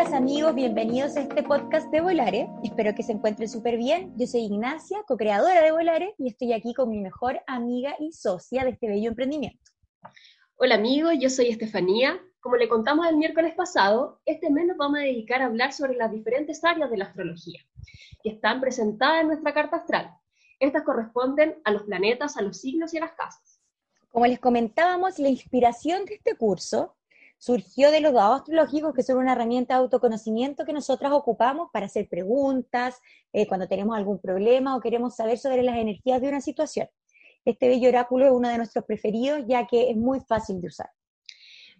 Amigas, amigos, bienvenidos a este podcast de Volare. Espero que se encuentren súper bien. Yo soy Ignacia, co-creadora de Volare, y estoy aquí con mi mejor amiga y socia de este bello emprendimiento. Hola amigos, yo soy Estefanía. Como le contamos el miércoles pasado, este mes nos vamos a dedicar a hablar sobre las diferentes áreas de la astrología que están presentadas en nuestra carta astral. Estas corresponden a los planetas, a los signos y a las casas. Como les comentábamos, la inspiración de este curso surgió de los dados astrológicos, que son una herramienta de autoconocimiento que nosotras ocupamos para hacer preguntas, eh, cuando tenemos algún problema o queremos saber sobre las energías de una situación. Este bello oráculo es uno de nuestros preferidos, ya que es muy fácil de usar.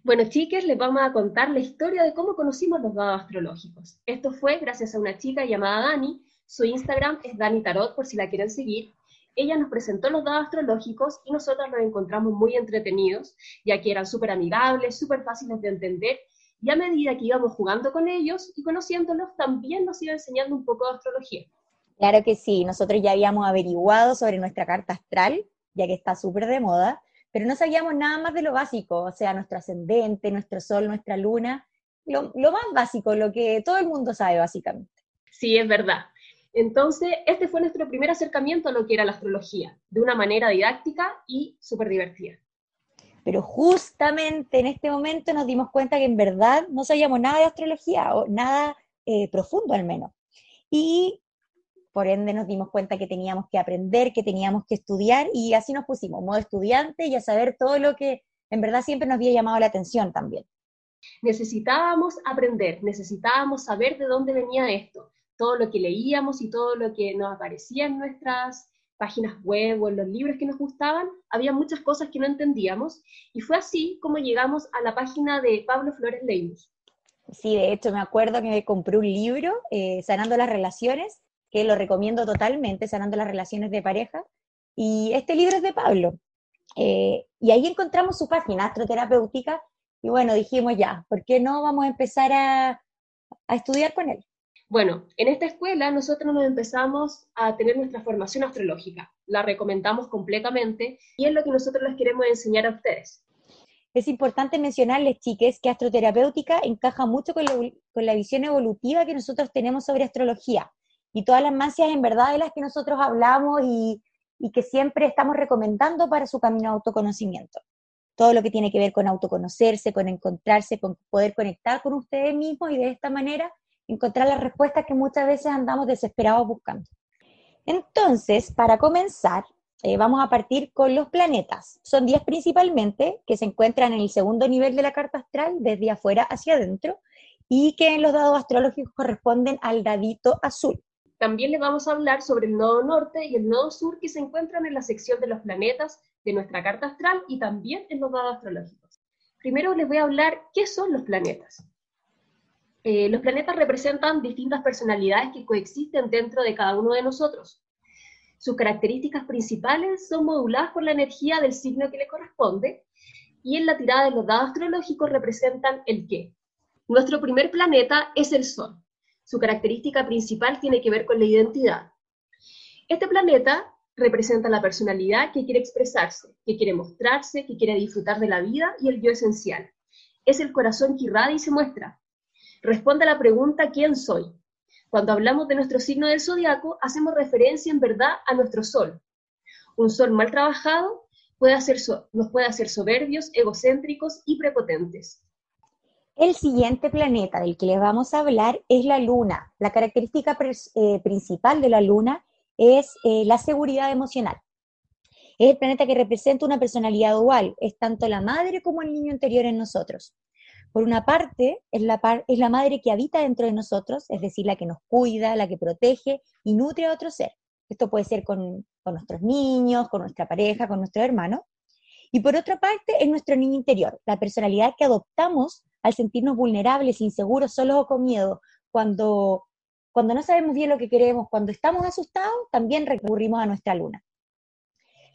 Bueno, chicas, les vamos a contar la historia de cómo conocimos los dados astrológicos. Esto fue gracias a una chica llamada Dani. Su Instagram es Dani Tarot, por si la quieren seguir ella nos presentó los dados astrológicos y nosotros los encontramos muy entretenidos, ya que eran súper amigables, súper fáciles de entender, y a medida que íbamos jugando con ellos y conociéndolos, también nos iba enseñando un poco de astrología. Claro que sí, nosotros ya habíamos averiguado sobre nuestra carta astral, ya que está súper de moda, pero no sabíamos nada más de lo básico, o sea, nuestro ascendente, nuestro sol, nuestra luna, lo, lo más básico, lo que todo el mundo sabe básicamente. Sí, es verdad. Entonces, este fue nuestro primer acercamiento a lo que era la astrología, de una manera didáctica y súper divertida. Pero justamente en este momento nos dimos cuenta que en verdad no sabíamos nada de astrología, o nada eh, profundo al menos. Y por ende nos dimos cuenta que teníamos que aprender, que teníamos que estudiar, y así nos pusimos, modo estudiante y a saber todo lo que en verdad siempre nos había llamado la atención también. Necesitábamos aprender, necesitábamos saber de dónde venía esto, todo lo que leíamos y todo lo que nos aparecía en nuestras páginas web o en los libros que nos gustaban, había muchas cosas que no entendíamos y fue así como llegamos a la página de Pablo Flores Leimus. Sí, de hecho me acuerdo que me compré un libro, eh, Sanando las Relaciones, que lo recomiendo totalmente, Sanando las Relaciones de Pareja, y este libro es de Pablo. Eh, y ahí encontramos su página, astroterapéutica, y bueno, dijimos ya, ¿por qué no vamos a empezar a, a estudiar con él? Bueno, en esta escuela nosotros nos empezamos a tener nuestra formación astrológica. La recomendamos completamente y es lo que nosotros les queremos enseñar a ustedes. Es importante mencionarles, chiques, que astroterapéutica encaja mucho con, la visión evolutiva que nosotros tenemos sobre astrología y todas las mancias en verdad de las que nosotros hablamos y, y que siempre estamos recomendando para su camino de autoconocimiento. Todo lo que tiene que ver con autoconocerse, con encontrarse, con poder conectar con ustedes mismos y de esta manera encontrar las respuestas que muchas veces andamos desesperados buscando. Entonces, para comenzar, eh, vamos a partir con los planetas. Son 10 principalmente que se encuentran en el segundo nivel de la carta astral, desde afuera hacia adentro, y que en los dados astrológicos corresponden al dadito azul. También les vamos a hablar sobre el nodo norte y el nodo sur que se encuentran en la sección de los planetas de nuestra carta astral y también en los dados astrológicos. Primero les voy a hablar qué son los planetas. Eh, los planetas representan distintas personalidades que coexisten dentro de cada uno de nosotros. Sus características principales son moduladas por la energía del signo que le corresponde y en la tirada de los dados astrológicos representan el qué. Nuestro primer planeta es el Sol. Su característica principal tiene que ver con la identidad. Este planeta representa la personalidad que quiere expresarse, que quiere mostrarse, que quiere disfrutar de la vida y el yo esencial. Es el corazón que irradia y se muestra, Responde a la pregunta ¿quién soy? Cuando hablamos de nuestro signo del zodiaco, hacemos referencia en verdad a nuestro sol. Un sol mal trabajado puede hacer nos puede hacer soberbios, egocéntricos y prepotentes. El siguiente planeta del que les vamos a hablar es la luna. La característica eh, principal de la luna es eh, la seguridad emocional. Es el planeta que representa una personalidad dual, es tanto la madre como el niño interior en nosotros. Por una parte, es la, madre que habita dentro de nosotros, es decir, la que nos cuida, la que protege y nutre a otro ser. Esto puede ser con, con nuestros niños, con nuestra pareja, con nuestro hermano. Y por otra parte, es nuestro niño interior, la personalidad que adoptamos al sentirnos vulnerables, inseguros, solos o con miedo. Cuando, cuando no sabemos bien lo que queremos, cuando estamos asustados, también recurrimos a nuestra luna.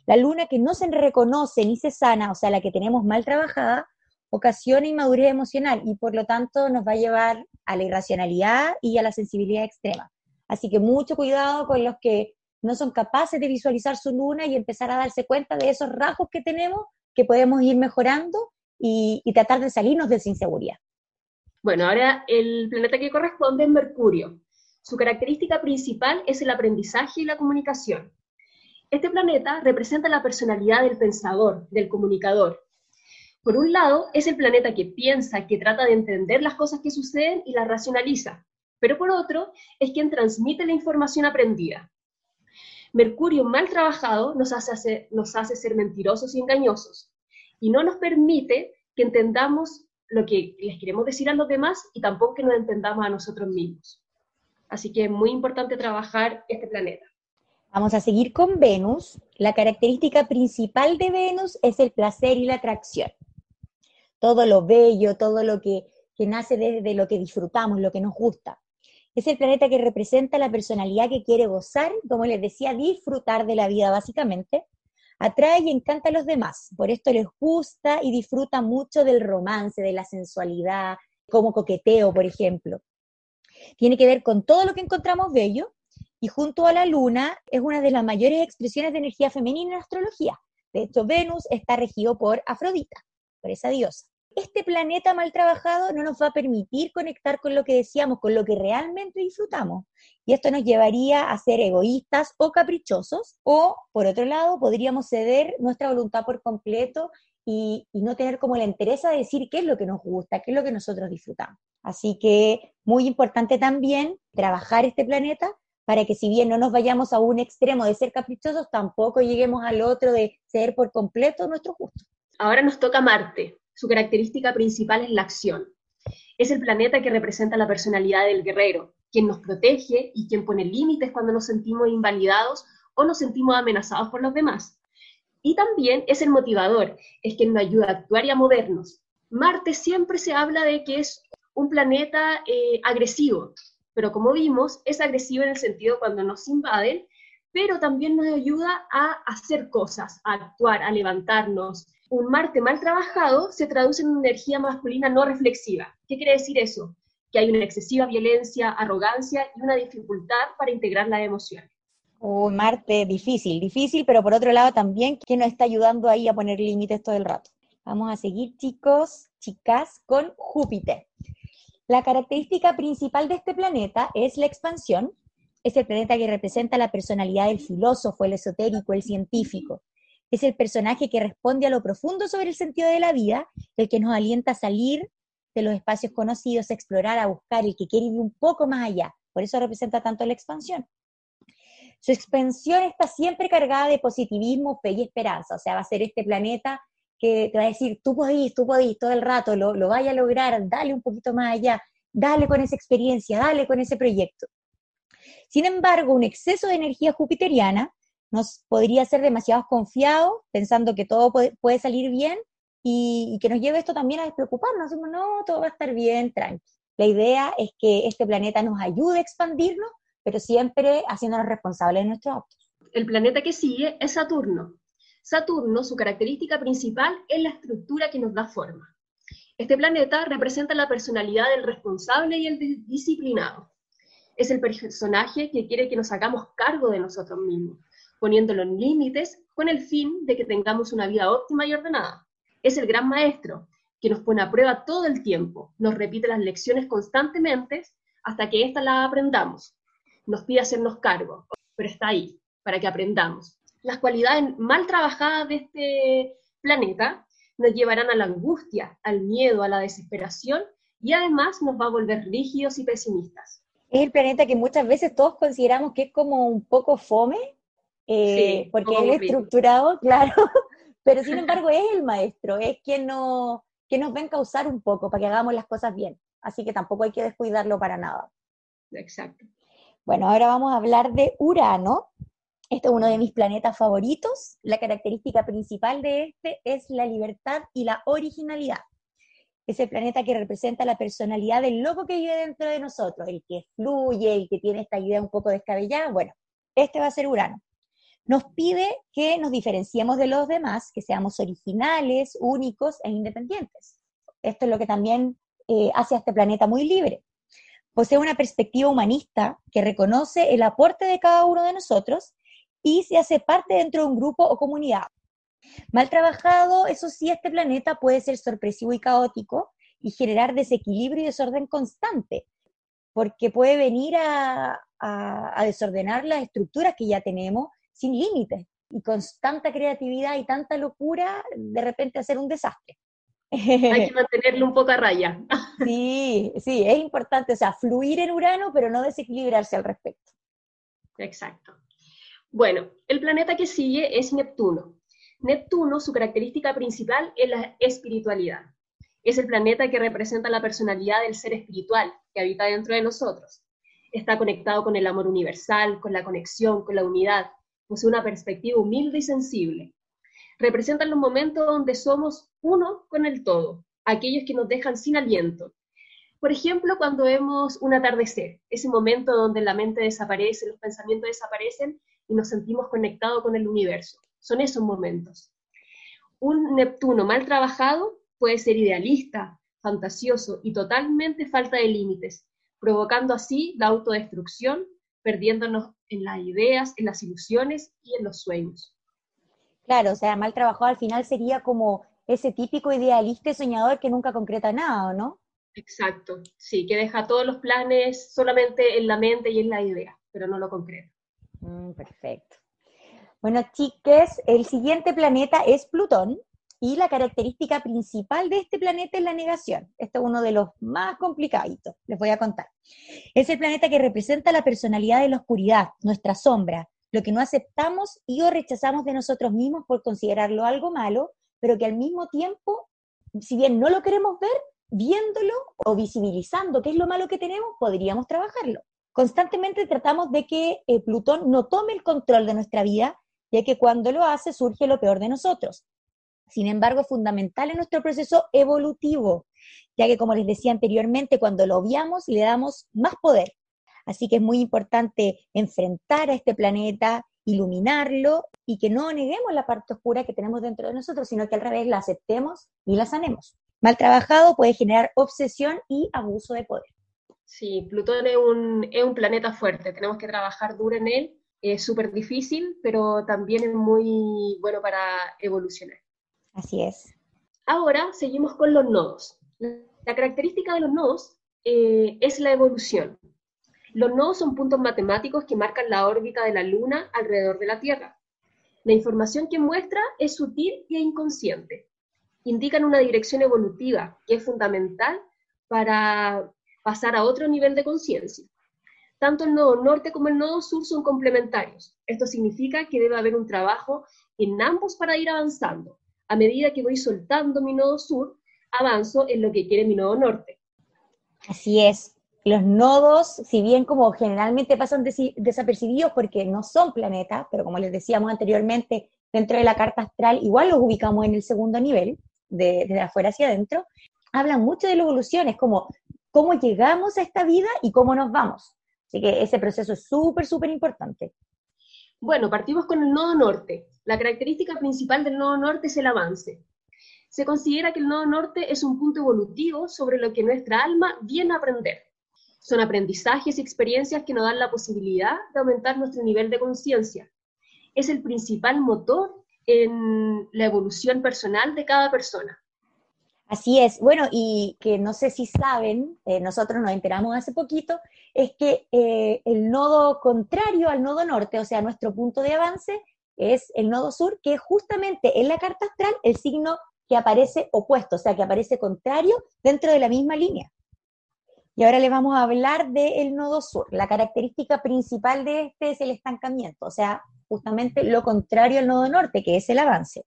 La luna que no se reconoce ni se sana, o sea, la que tenemos mal trabajada, ocasiona inmadurez emocional y por lo tanto nos va a llevar a la irracionalidad y a la sensibilidad extrema. Así que mucho cuidado con los que no son capaces de visualizar su luna y empezar a darse cuenta de esos rasgos que tenemos que podemos ir mejorando y, tratar de salirnos de esa inseguridad. Bueno, ahora el planeta que corresponde es Mercurio. Su característica principal es el aprendizaje y la comunicación. Este planeta representa la personalidad del pensador, del comunicador. Por un lado, es el planeta que piensa, que trata de entender las cosas que suceden y las racionaliza. Pero por otro, es quien transmite la información aprendida. Mercurio mal trabajado nos hace, nos hace ser mentirosos y engañosos y no nos permite que entendamos lo que les queremos decir a los demás y tampoco que nos entendamos a nosotros mismos. Así que es muy importante trabajar este planeta. Vamos a seguir con Venus. La característica principal de Venus es el placer y la atracción. Todo lo bello, todo lo que, que nace desde lo que disfrutamos, lo que nos gusta. Es el planeta que representa la personalidad que quiere gozar, como les decía, disfrutar de la vida básicamente. Atrae y encanta a los demás, por esto les gusta y disfruta mucho del romance, de la sensualidad, como coqueteo, por ejemplo. Tiene que ver con todo lo que encontramos bello y junto a la luna es una de las mayores expresiones de energía femenina en astrología. De hecho, Venus está regido por Afrodita, por esa diosa este planeta mal trabajado no nos va a permitir conectar con lo que decíamos, con lo que realmente disfrutamos. Y esto nos llevaría a ser egoístas o caprichosos, o por otro lado, podríamos ceder nuestra voluntad por completo y, no tener como la interés de decir qué es lo que nos gusta, qué es lo que nosotros disfrutamos. Así que muy importante también trabajar este planeta para que si bien no nos vayamos a un extremo de ser caprichosos, tampoco lleguemos al otro de ceder por completo nuestro gusto. Ahora nos toca Marte su característica principal es la acción. Es el planeta que representa la personalidad del guerrero, quien nos protege y quien pone límites cuando nos sentimos invalidados o nos sentimos amenazados por los demás. Y también es el motivador, es quien nos ayuda a actuar y a movernos. Marte siempre se habla de que es un planeta eh, agresivo, pero como vimos, es agresivo en el sentido cuando nos invaden, pero también nos ayuda a hacer cosas, a actuar, a levantarnos, un Marte mal trabajado se traduce en una energía masculina no reflexiva. ¿Qué quiere decir eso? Que hay una excesiva violencia, arrogancia y una dificultad para integrar las emociones. Un Marte difícil, difícil, pero por otro lado también que nos está ayudando ahí a poner límites todo el rato. Vamos a seguir, chicos, chicas, con Júpiter. La característica principal de este planeta es la expansión. Es el planeta que representa la personalidad del filósofo, el esotérico, el científico es el personaje que responde a lo profundo sobre el sentido de la vida, el que nos alienta a salir de los espacios conocidos, a explorar, a buscar, el que quiere ir un poco más allá. Por eso representa tanto la expansión. Su expansión está siempre cargada de positivismo, fe y esperanza. O sea, va a ser este planeta que te va a decir, tú podís, tú podís, todo el rato, lo, lo vaya a lograr, dale un poquito más allá, dale con esa experiencia, dale con ese proyecto. Sin embargo, un exceso de energía jupiteriana nos podría ser demasiado confiado, pensando que todo puede, salir bien y, que nos lleve esto también a despreocuparnos. Decimos, no, todo va a estar bien, tranqui. La idea es que este planeta nos ayude a expandirnos, pero siempre haciéndonos responsables de nuestros actos. El planeta que sigue es Saturno. Saturno, su característica principal es la estructura que nos da forma. Este planeta representa la personalidad del responsable y el disciplinado. Es el personaje que quiere que nos hagamos cargo de nosotros mismos, poniéndolo en límites con el fin de que tengamos una vida óptima y ordenada. Es el gran maestro que nos pone a prueba todo el tiempo, nos repite las lecciones constantemente hasta que éstas las aprendamos. Nos pide hacernos cargo, pero está ahí para que aprendamos. Las cualidades mal trabajadas de este planeta nos llevarán a la angustia, al miedo, a la desesperación y además nos va a volver rígidos y pesimistas. Es el planeta que muchas veces todos consideramos que es como un poco fome, eh, porque él es estructurado, claro, pero sin embargo es el maestro, es quien nos, que nos ven causar un poco para que hagamos las cosas bien. Así que tampoco hay que descuidarlo para nada. Exacto. Bueno, ahora vamos a hablar de Urano. Este es uno de mis planetas favoritos. La característica principal de este es la libertad y la originalidad. Es el planeta que representa la personalidad del loco que vive dentro de nosotros, el que fluye, el que tiene esta idea un poco descabellada. Bueno, este va a ser Urano. Nos pide que nos diferenciemos de los demás, que seamos originales, únicos e independientes. Esto es lo que también eh, hace a este planeta muy libre. Posee una perspectiva humanista que reconoce el aporte de cada uno de nosotros y se hace parte dentro de un grupo o comunidad. Mal trabajado, eso sí, este planeta puede ser sorpresivo y caótico y generar desequilibrio y desorden constante, porque puede venir a, desordenar las estructuras que ya tenemos sin límites y con tanta creatividad y tanta locura, de repente hacer un desastre. Hay que mantenerlo un poco a raya. Sí, sí, es importante, o sea, fluir en Urano, pero no desequilibrarse al respecto. Exacto. Bueno, el planeta que sigue es Neptuno. Neptuno, su característica principal es la espiritualidad. Es el planeta que representa la personalidad del ser espiritual que habita dentro de nosotros. Está conectado con el amor universal, con la conexión, con la unidad. Posee una perspectiva humilde y sensible representan los momentos donde somos uno con el todo, aquellos que nos dejan sin aliento. Por ejemplo, cuando vemos un atardecer, ese momento donde la mente desaparece, los pensamientos desaparecen y nos sentimos conectados con el universo. Son esos momentos. Un Neptuno mal trabajado puede ser idealista, fantasioso y totalmente falta de límites, provocando así la autodestrucción, perdiéndonos en las ideas, en las ilusiones y en los sueños. Claro, o sea, mal trabajado al final sería como ese típico idealista y soñador que nunca concreta nada, ¿no? Exacto, sí, que deja todos los planes solamente en la mente y en la idea, pero no lo concreta. Mm, perfecto. Bueno, chiques, el siguiente planeta es Plutón y la característica principal de este planeta es la negación. Este es uno de los más complicaditos, les voy a contar. Es el planeta que representa la personalidad de la oscuridad, nuestra sombra, lo que no aceptamos y o rechazamos de nosotros mismos por considerarlo algo malo, pero que al mismo tiempo, si bien no lo queremos ver, viéndolo o visibilizando qué es lo malo que tenemos, podríamos trabajarlo. Constantemente tratamos de que eh, Plutón no tome el control de nuestra vida, ya que cuando lo hace surge lo peor de nosotros. Sin embargo, es fundamental en nuestro proceso evolutivo, ya que como les decía anteriormente, cuando lo obviamos le damos más poder, Así que es muy importante enfrentar a este planeta, iluminarlo y que no neguemos la parte oscura que tenemos dentro de nosotros, sino que al revés la aceptemos y la sanemos. Mal trabajado puede generar obsesión y abuso de poder. Sí, Plutón es un, es un planeta fuerte, tenemos que trabajar duro en él, es súper difícil, pero también es muy bueno para evolucionar. Así es. Ahora seguimos con los nodos. La característica de los nodos eh, es la evolución. Los nodos son puntos matemáticos que marcan la órbita de la Luna alrededor de la Tierra. La información que muestra es sutil e inconsciente. Indican una dirección evolutiva que es fundamental para pasar a otro nivel de conciencia. Tanto el nodo norte como el nodo sur son complementarios. Esto significa que debe haber un trabajo en ambos para ir avanzando. A medida que voy soltando mi nodo sur, avanzo en lo que quiere mi nodo norte. Así es los nodos, si bien como generalmente pasan desapercibidos porque no son planetas, pero como les decíamos anteriormente, dentro de la carta astral igual los ubicamos en el segundo nivel, de, desde afuera hacia adentro, hablan mucho de la evolución, es como cómo llegamos a esta vida y cómo nos vamos. Así que ese proceso es súper, súper importante. Bueno, partimos con el nodo norte. La característica principal del nodo norte es el avance. Se considera que el nodo norte es un punto evolutivo sobre lo que nuestra alma viene a aprender. Son aprendizajes y experiencias que nos dan la posibilidad de aumentar nuestro nivel de conciencia. Es el principal motor en la evolución personal de cada persona. Así es. Bueno, y que no sé si saben, eh, nosotros nos enteramos hace poquito, es que eh, el nodo contrario al nodo norte, o sea, nuestro punto de avance, es el nodo sur, que es justamente en la carta astral el signo que aparece opuesto, o sea, que aparece contrario dentro de la misma línea. Y ahora le vamos a hablar del nodo sur. La característica principal de este es el estancamiento, o sea, justamente lo contrario al nodo norte, que es el avance.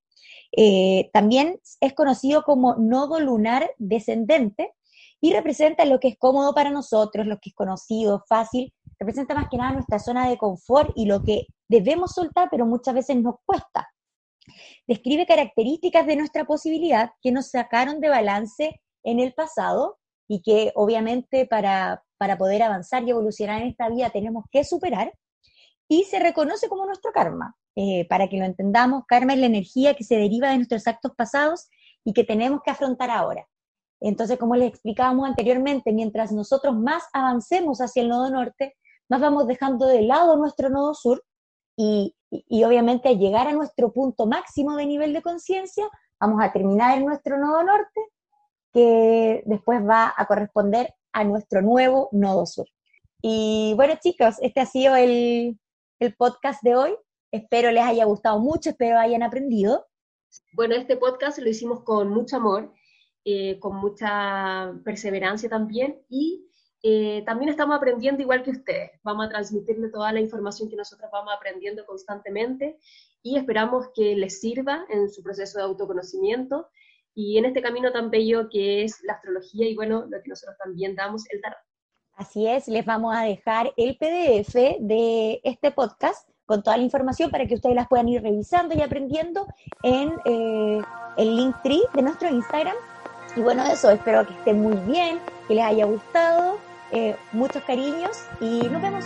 Eh, también es conocido como nodo lunar descendente y representa lo que es cómodo para nosotros, lo que es conocido, fácil, representa más que nada nuestra zona de confort y lo que debemos soltar, pero muchas veces nos cuesta. Describe características de nuestra posibilidad que nos sacaron de balance en el pasado y que obviamente para, para poder avanzar y evolucionar en esta vida tenemos que superar. Y se reconoce como nuestro karma. Eh, para que lo entendamos, karma es la energía que se deriva de nuestros actos pasados y que tenemos que afrontar ahora. Entonces, como les explicábamos anteriormente, mientras nosotros más avancemos hacia el nodo norte, más vamos dejando de lado nuestro nodo sur y, y, obviamente al llegar a nuestro punto máximo de nivel de conciencia, vamos a terminar en nuestro nodo norte, que después va a corresponder a nuestro nuevo nodo sur. Y bueno, chicos, este ha sido el, el podcast de hoy. Espero les haya gustado mucho, espero hayan aprendido. Bueno, este podcast lo hicimos con mucho amor, eh, con mucha perseverancia también y eh, también estamos aprendiendo igual que ustedes. Vamos a transmitirle toda la información que nosotros vamos aprendiendo constantemente y esperamos que les sirva en su proceso de autoconocimiento y en este camino tan bello que es la astrología y bueno, lo que nosotros también damos, el tarot. Así es, les vamos a dejar el PDF de este podcast con toda la información para que ustedes las puedan ir revisando y aprendiendo en eh, el link tree de nuestro Instagram. Y bueno, eso, espero que estén muy bien, que les haya gustado eh, muchos cariños y nos vemos.